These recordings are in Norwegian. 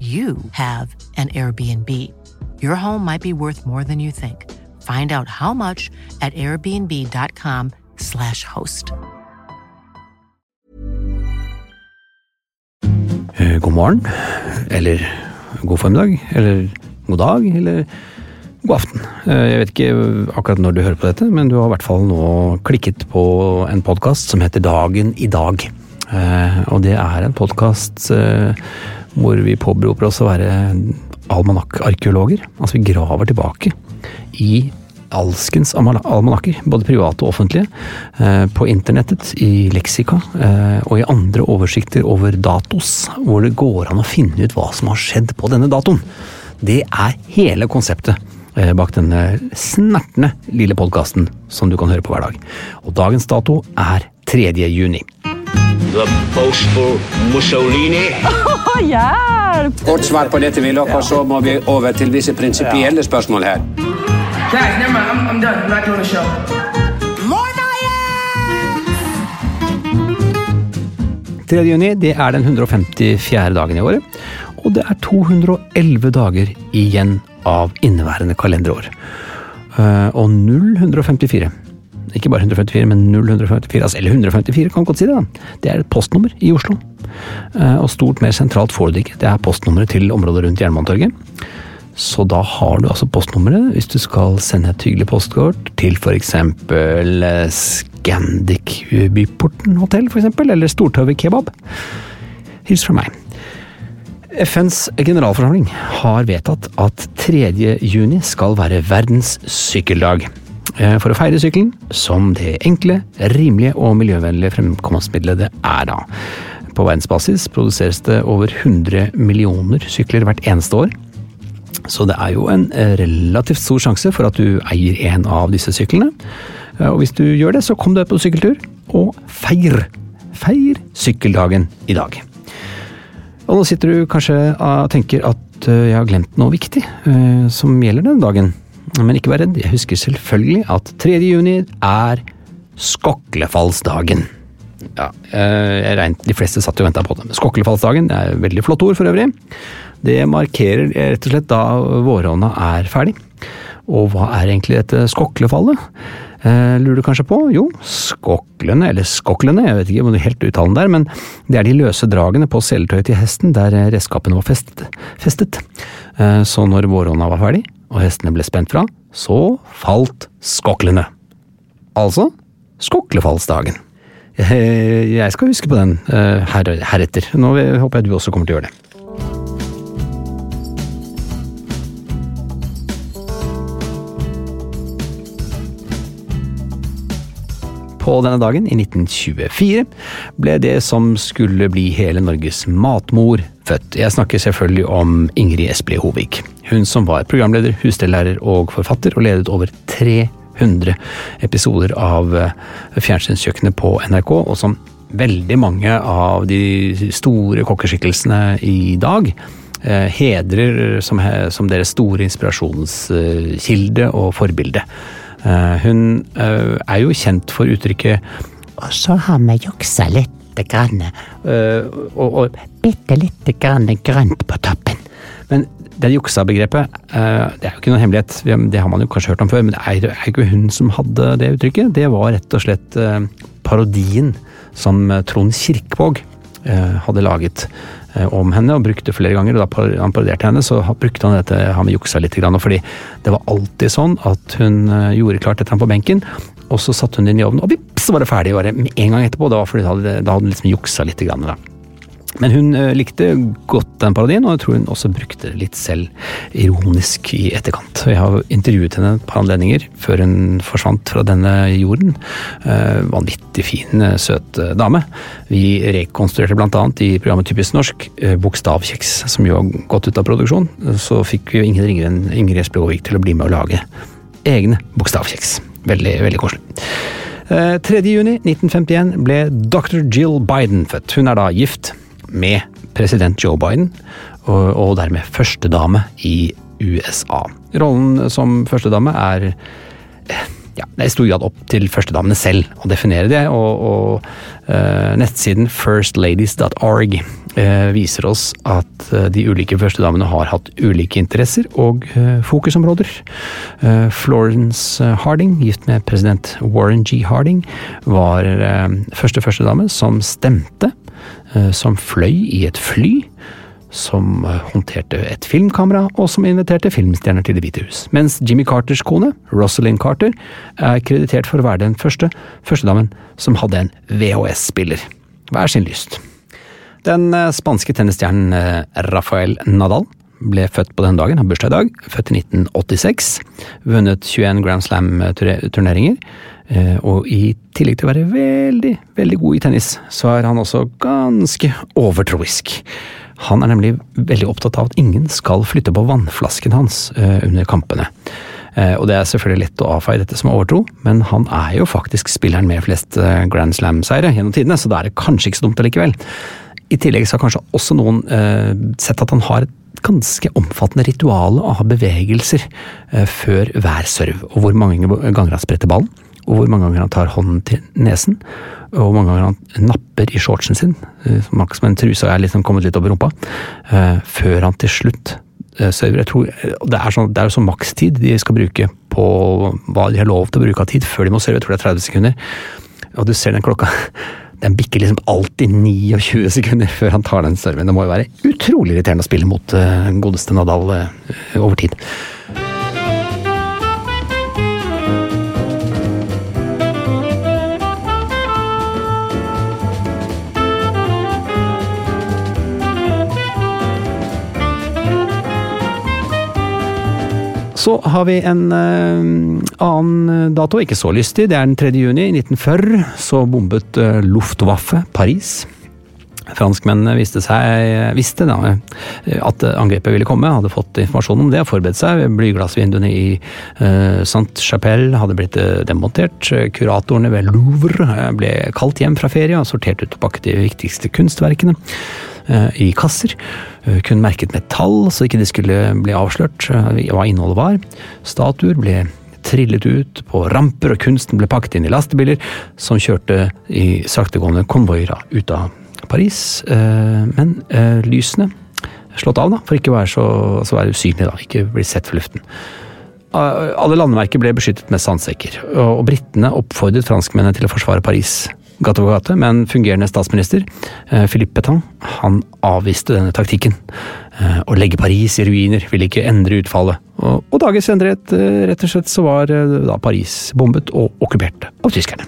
you have an Airbnb. Your home might be worth more than you think. Find out how much at airbnb.com/slash host. Eh, God morgen, eller god formiddag, eller god dag, eller god aften. Eh, Jeg vet ikke akkurat når du hører på dette, men du har i hvert fall nå klikket på en podkast som heter Dagen i dag. Eh, Og det er en podkast hvor vi påberoper oss å være almanakkarkeologer. Altså vi graver tilbake i alskens almanakker, både private og offentlige, eh, på internettet, i leksika eh, og i andre oversikter over datos, hvor det går an å finne ut hva som har skjedd på denne datoen. Det er hele konseptet eh, bak denne snertne lille podkasten som du kan høre på hver dag. Og dagens dato er 3. juni. The boastful Mussolini. Hjelp! Kort svar på dette, Willoch, og så må vi over til visse prinsipielle spørsmål her. Guys, never mind. I'm, I'm done. I'm not doing the show. 3. juni det er den 154. dagen i året, og det er 211 dager igjen av inneværende kalenderår. Eh, Og 0154, ikke bare 154, men 0154, altså, eller 154 kan man godt si det da, det er et postnummer i Oslo. Eh, Og stort mer sentralt får du det ikke, det er postnummeret til området rundt Jernbanetorget. Så da har du altså postnummeret hvis du skal sende et hyggelig postkort til eksempel eh, Scandic Byporten hotell, eksempel, eller Stortøve kebab. Hils fra meg. FNs generalforsamling har vedtatt at 3. juni skal være verdens sykkeldag. Eh, For å feire sykkelen som det enkle, rimelige og miljøvennlige fremkomstmiddelet det er da. På verdensbasis produseres det over 100 millioner sykler hvert eneste år. Så det er jo en eh, relativt stor sjanse for at du eier en av disse syklene. Eh, Og hvis du gjør det, så kom deg på sykkeltur, og feir! Feir sykkeldagen i dag. Og nå sitter du kanskje og tenker at jeg har glemt noe viktig som gjelder den dagen. Men ikke vær redd, jeg husker selvfølgelig at 3. juni er Skoklefallsdagen. Ja, eh, jeg regnet, De fleste satt og venta på det. Skoklefallsdagen det er et veldig flott ord for øvrig. Det markerer rett og slett da våronna er ferdig. Og hva er egentlig dette skoklefallet? Eh, lurer du kanskje på? Jo, skoklene, eller skoklene, jeg vet ikke om du helt uttaler den der, men det er de løse dragene på seletøyet til hesten der redskapene var festet. festet. Eh, så når våronna var ferdig, og hestene ble spent fra, så falt skoklene. Altså skoklefallsdagen. Jeg jeg skal huske på den eh, her, heretter. Nå håper jeg du også kommer til å gjøre det. På denne dagen, i 1924, ble det som skulle bli hele Norges matmor, født. Jeg snakker selvfølgelig om Ingrid Espelid Hovig. Hun som var programleder, husstellærer og forfatter, og ledet over 300 episoder av eh, Fjernsynskjøkkenet på NRK, og som veldig mange av de store kokkeskikkelsene i dag eh, hedrer som, deres store inspirasjonskilde og forbilde. Eh, hun eh, er jo kjent for uttrykket Og så har vi juksa lite grann, eh, og, og bitte lite grann grønt på toppen. Men det juksa-begrepet, det er jo ikke noen hemmelighet, det har man jo kanskje hørt om før, men det er er ikke hun som hadde det uttrykket. Det var rett og slett parodien som Trond Kirkvaag hadde laget eh, om henne, og brukte flere ganger. og Da han parodierte henne, så brukte han dette han med juksa litt, fordi det var alltid sånn at hun eh, gjorde klart dette på benken, og så satte hun det inn i ovnen, og vips, så var det ferdig med en gang etterpå. Var fordi da hadde, da hadde hun liksom juksa litt. Da. Men hun eh, likte godt den parodien, og jeg tror hun også brukte det litt selv ironisk i etterkant. Jeg har intervjuet henne et par anledninger før hun forsvant fra denne jorden. Eh, vanvittig fin, eh, søt dame. Vi rekonstruerte annet i programmet Typisk norsk Bokstavkjeks, som jo har gått ut av produksjon. Så fikk vi jo ingen ringere enn Ingrid Espelid til å bli med og lage egne bokstavkjeks. Veldig, veldig koselig. Eh, 3. juni 1951 ble dr. Jill Biden født. Hun er da gift med president Joe Biden, og, og dermed førstedame i USA. Rollen som førstedame er eh, ja, det er i stor grad opp til førstedamene selv å definere det, og, og uh, nettsiden firstladies.org uh, viser oss at uh, de ulike førstedamene har hatt ulike interesser og eh, fokusområder. Eh, Florence Harding, gift med president Warren G. Harding, var eh, første førstedame som stemte, eh, som fløy i et fly, som eh, håndterte et filmkamera, og som inviterte filmstjerner til Det hvite hus. Mens Jimmy Carters kone, Rosalind Carter, er kreditert for å være den første førstedamen som hadde en VHS-spiller. Hver sin lyst. Den eh, spanske tennisstjernen eh, Rafael Nadal ble født på den dagen, har bursdag i dag, født i 1986. Vunnet 21 Grand Slam-turneringer. Eh, Og i tillegg til å være veldig, veldig god i tennis, så er han også ganske overtroisk. Han er nemlig veldig opptatt av at ingen skal flytte på vannflasken hans eh, under kampene. Eh, Og det er selvfølgelig lett å avfeie dette som overtro, men han er jo faktisk spilleren med flest Grand Slam-seire gjennom tidene, så da er det kanskje ikke så dumt allikevel. I tillegg så har kanskje også noen sett at han har et ganske omfattende ritual av bevegelser før hver serve, og hvor mange ganger han spretter ballen, og hvor mange ganger han tar hånden til nesen, og hvor mange ganger han napper i shortsen sin, eh, som akkurat som en truse er liksom kommet litt over rumpa, eh, før han til slutt eh, server. Jeg tror, det er, sånn, sånn makstid de skal bruke på hva de har lov til å bruke av tid før de må serve. Jeg tror det er 30 sekunder. Og du ser den klokka Den bikker liksom alltid 29 sekunder før han tar den serven. Det må jo være utrolig irriterende å spille mot godeste Nadal over tid. Så har vi en eh, annen dato, ikke så lystig. Det er den 3. juni 1940. Så bombet eh, Luftwaffe Paris. Franskmennene visste, seg, visste da, eh, at angrepet ville komme, hadde fått informasjon om det og forberedt seg. Blyglassvinduene i uh, Saint-Chapelle hadde blitt demontert. Kuratorene ved Louvre ble kalt hjem fra ferie og sortert ut og pakket de viktigste kunstverkene i kasser. Eh, Kun merket med tall, så ikke de skulle bli avslørt eh, hva innholdet var. Statuer ble trillet ut på ramper, og kunsten ble pakket inn i lastebiler som kjørte i saktegående konvoier ut av Paris. Eh, Men eh, lysene slått av, da, for ikke å være så, så være usynlig, da, ikke bli sett for luften. Eh, Alle landemerker ble beskyttet med sandsekker, og britene oppfordret franskmennene til å forsvare Paris gate for gate, men fungerende statsminister, eh, Philippe Pétain, han avviste denne taktikken. Eh, Å legge Paris i ruiner ville ikke endre utfallet, og, og dager senere, eh, rett og slett, så var da Paris bombet og okkupert av tyskerne.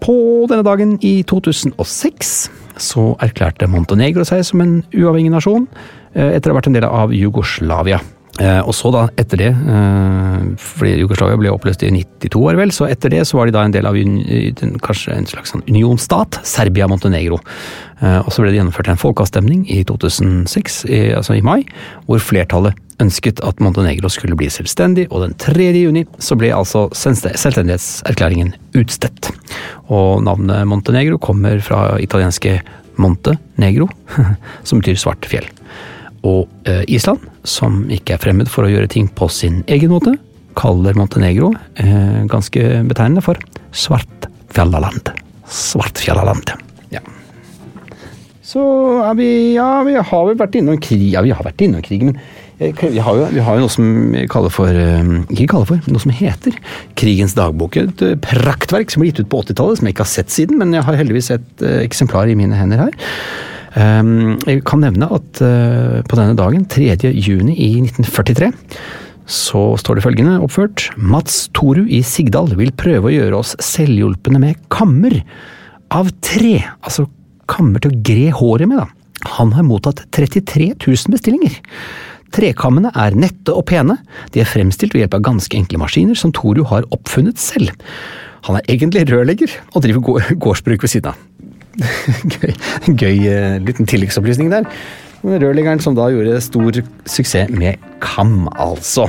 På denne dagen i 2006 så erklærte Montenegro seg som en uavhengig nasjon, etter å ha vært en del av Jugoslavia. Eh, Og så da, etter det, eh, fordi Jugoslavia ble oppløst i 92 år vel, så etter det så var de da en del av den- kanskje en slags unionsstat, unionstat, Serbia-Montenegro. Eh, Og så ble det gjennomført en folkeavstemning i 2006, i, altså i mai, hvor flertallet ønsket at Montenegro skulle bli selvstendig, og den 3. juni så ble altså selvstendighetserklæringen utstedt. Og navnet Montenegro kommer fra italienske Monte Negro, som betyr svart fjell. og Island, som ikke er fremmed for å gjøre ting på sin egen måte, kaller Montenegro eh, ganske betegnende for Svartfjallaland. Svartfjallaland, ja. Så er vi Ja, vi har vel vært innom krig Ja, vi har vært innom krig, men eh, vi har, jo, vi har jo noe som kaller for eh, Ikke kaller for, noe som heter Krigens dagbok. Et eh, praktverk som ble gitt ut på 80-tallet, som jeg ikke har sett siden, men jeg har heldigvis et eksemplar i mine hender her. Um, Jeg kan nevne at eh, på denne dagen, 3. juni i 1943, så står det følgende oppført. Mats Toru i Sigdal vil prøve å gjøre oss selvhjulpne med kammer av tre. Altså kammer til å gre håret med, da. Han har mottatt 33 000 bestillinger. Trekammene er nette og pene, de er fremstilt ved hjelp av ganske enkle maskiner som Toru har oppfunnet selv. Han er egentlig rørlegger og driver gårdsbruk ved siden av. gøy gøy eh, liten tilleggsopplysning der. Rørleggeren som da gjorde stor suksess med kam, altså.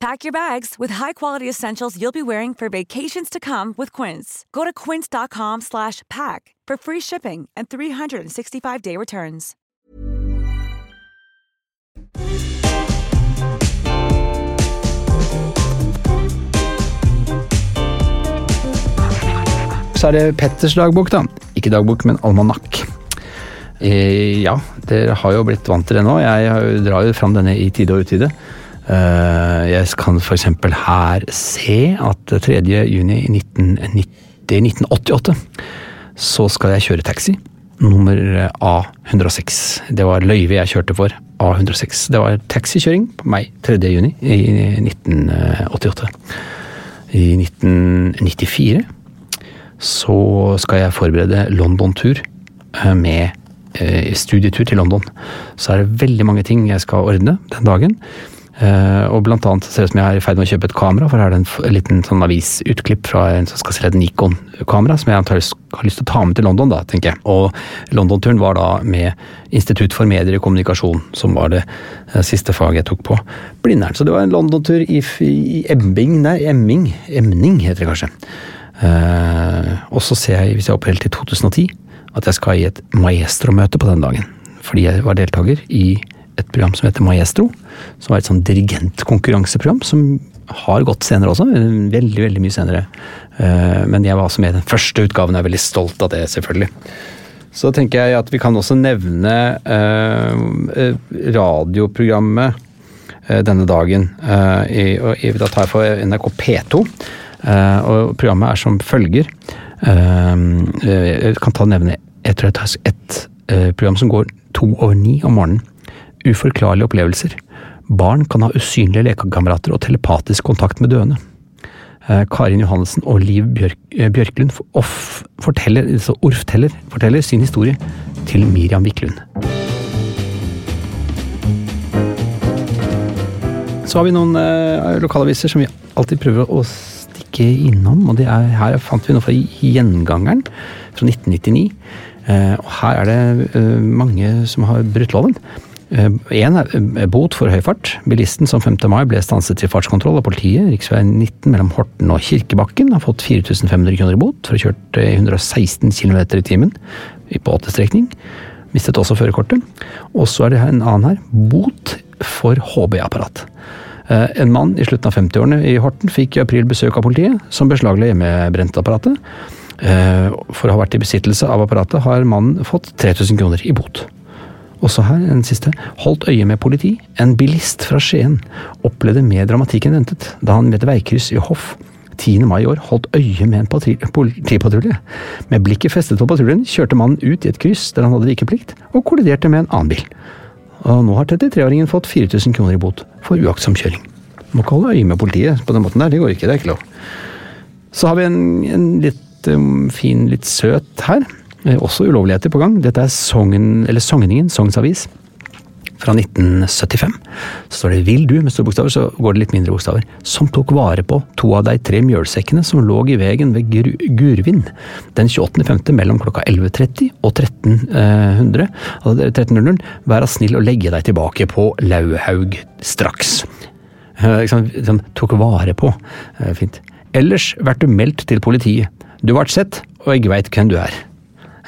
Pack your bags with high-quality essentials you'll be wearing for vacations to come with Quince. Go to quince.com slash pack for free shipping and 365-day returns. Så er det Petters dagbok, da. Ikke dagbok, men almanakk. Eh, ja, dere har jo blitt vant til det nå. Jeg drar jo fram denne i tide og utide. Eh, jeg kan f.eks. her se at 3. juni 1988 så skal jeg kjøre taxi. Nummer A106. Det var løyve jeg kjørte for. A106. Det var taxikjøring på meg 3. juni i 1988. I 1994 så skal jeg forberede London-tur eh, med eh, studietur til London. Så er det veldig mange ting jeg skal ordne den dagen. Eh, og blant annet ser det ut som jeg er i ferd med å kjøpe et kamera, for her er det en, liten sånn avisutklipp fra en som skal selge et Nikon-kamera, som jeg antakeligvis har lyst til å ta med til London, da, tenker jeg. Og London-turen var da med Institutt for medier og kommunikasjon, som var det eh, siste faget jeg tok på Blindern. Så det var en London-tur i, i Embing, nei, Emming, Emning heter det kanskje. Uh, og så ser jeg, hvis jeg er oppe helt til 2010, at jeg skal i et maestro-møte på den dagen. Fordi jeg var deltaker i et program som heter Maestro, som var et sånn dirigentkonkurranseprogram som har gått senere også, veldig, veldig mye senere. Eh, Men jeg var også med i den første utgaven, jeg er veldig stolt av det, selvfølgelig. Så tenker jeg at vi kan også nevne eh, eh, radioprogrammet eh, denne dagen. Eh, i, og da tar jeg for NRK P2. Eh, og programmet er som følger. Eh, jeg kan ta og nevne jeg tror jeg tar et eh, program som går to over ni om morgenen. Uforklarlige opplevelser. Barn kan ha usynlige lekekamerater og telepatisk kontakt med døende. Eh, Karin Johannessen og Liv Bjørk, eh, Bjørklund off, forteller, altså Orf teller, forteller sin historie til Miriam Wiklund. Så har vi noen eh, lokalaviser som vi alltid prøver å stikke innom. og er, Her fant vi noe fra Gjengangeren fra 1999. Eh, og her er det eh, mange som har brutt loven. Én er bot for høy fart. Bilisten som 5. mai ble stanset til fartskontroll av politiet, rv. 19 mellom Horten og Kirkebakken, har fått 4500 kroner i bot for å ha kjørt 116 km i timen på åttestrekning. Mistet også førerkortet. Og så er det en annen her. Bot for HB-apparat. En mann i slutten av 50-årene i Horten fikk i april besøk av politiet, som beslagla hjemmebrentapparatet. For å ha vært i besittelse av apparatet har mannen fått 3000 kroner i bot. Også her en siste. Holdt øye med politi. En bilist fra Skien opplevde mer dramatikk enn ventet da han ved et veikryss i Hoff 10. mai i år holdt øye med en politipatrulje. Med blikket festet på patruljen kjørte mannen ut i et kryss der han hadde vikeplikt, og kolliderte med en annen bil. Og nå har 33-åringen fått 4000 kroner i bot for uaktsom kjøring. Må ikke holde øye med politiet på den måten der, det går ikke, det er ikke lov. Så har vi en, en litt um, fin, litt søt her. Eh, også ulovligheter på gang. Dette er Sogn, Sogningen, Sogns. Fra 1975. Så står det 'Vil du' med store bokstaver, så går det litt mindre bokstaver. Som tok vare på to av de tre mjølsekkene som lå i veien ved Gurvin den 28.5. mellom klokka 11.30 og 1300. Altså 1300. Vær snill å legge deg tilbake på Lauhaug straks. Liksom, liksom, tok vare på. Fint. Ellers vert du meldt til politiet. Du vart sett, og jeg veit hvem du er.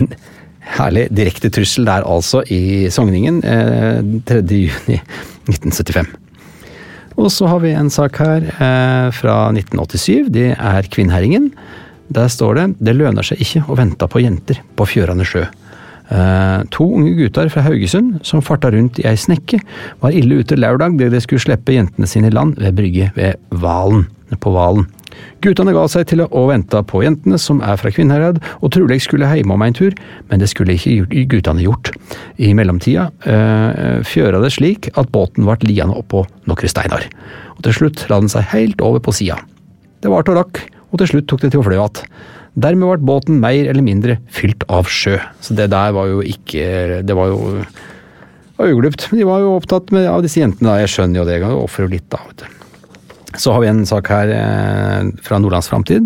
Herlig direkte trussel der altså i Sogningen eh, 3.6.1975. Og så har vi en sak her eh, fra 1987. Det er Kvinnherringen. Der står det 'Det lønner seg ikke å vente på jenter på Fjørane sjø'. Eh, to unge gutter fra Haugesund som farta rundt i ei snekke, var ille ute lørdag da de skulle slippe jentene sine i land ved brygge ved Valen, på Valen. Guttene ga seg til å vente på jentene, som er fra Kvinnherad, og trolig skulle heim om en tur, men det skulle ikke guttene gjort. I mellomtida øh, fjøra det slik at båten ble liende oppå noen steiner, og til slutt la den seg helt over på sida. Det varte og rakk, og til slutt tok det til å flø att. Dermed ble båten mer eller mindre fylt av sjø. Så det der var jo ikke Det var jo var uglupt. Men de var jo opptatt med, av disse jentene, da. Jeg skjønner jo det. Jeg Ofrer litt, da. vet du. Så har vi en sak her eh, fra Nordlands Framtid.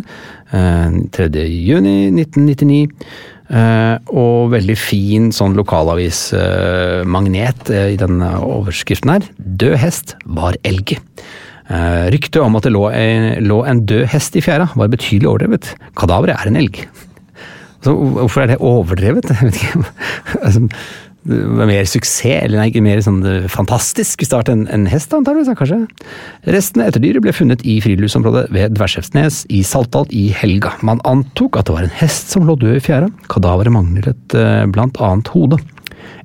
Eh, 3.6.1999. Eh, og veldig fin sånn lokalavismagnet eh, i denne overskriften her. Død hest var elg. Eh, ryktet om at det lå, lå, en død hest i fjæra var betydelig overdrevet. Kadaveret er en elg. Så hvorfor er det overdrevet? Jeg vet ikke. Altså, mer suksess, eller nei, mer sånn fantastisk start enn en hest, antakeligvis, kanskje. Restene etter etterdyret ble funnet i friluftsområdet ved Dvergskjefsnes i Saltdal i helga. Man antok at det var en hest som lå død i fjæra, kadaveret manglet et eh, blant annet hode.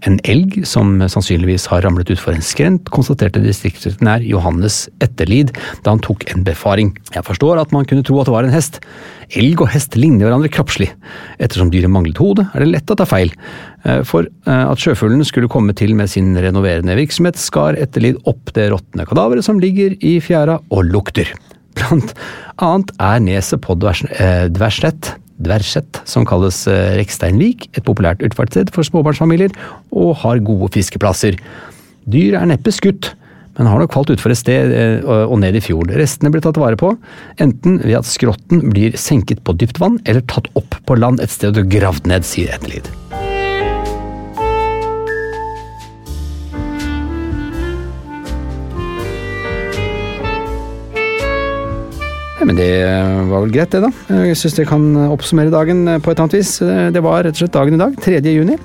En elg som sannsynligvis har ramlet utfor en skrent, konstaterte distriktsveterinær Johannes Etterlid da han tok en befaring. Jeg forstår at man kunne tro at det var en hest. Elg og hest ligner hverandre kroppslig. Ettersom dyret manglet hode, er det lett å ta feil. Eh, for eh, at sjøfuglen skulle komme til med sin renoverende virksomhet, skar Etterlid opp det råtne kadaveret som ligger i fjæra og lukter. Blant annet er neset på eh, Dverslett Dvergsett, som kalles Reksteinvik, et populært utfartssted for småbarnsfamilier, og har gode fiskeplasser. Dyr er neppe skutt, men har nok falt utfor et sted og ned i fjorden. Restene blir tatt vare på, enten ved at skrotten blir senket på dypt vann, eller tatt opp på land et sted og gravd ned, sier Etterlid. Men det var vel greit, det, da. Jeg syns det kan oppsummere dagen på et annet vis. Det var rett og slett dagen i dag, 3. juni.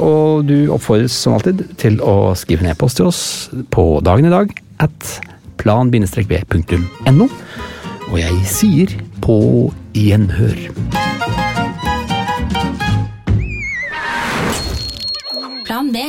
Og du oppfordres som alltid til å skrive en e-post til oss på dagen i dag at plan-b.no. Og jeg sier på gjenhør. Plan B.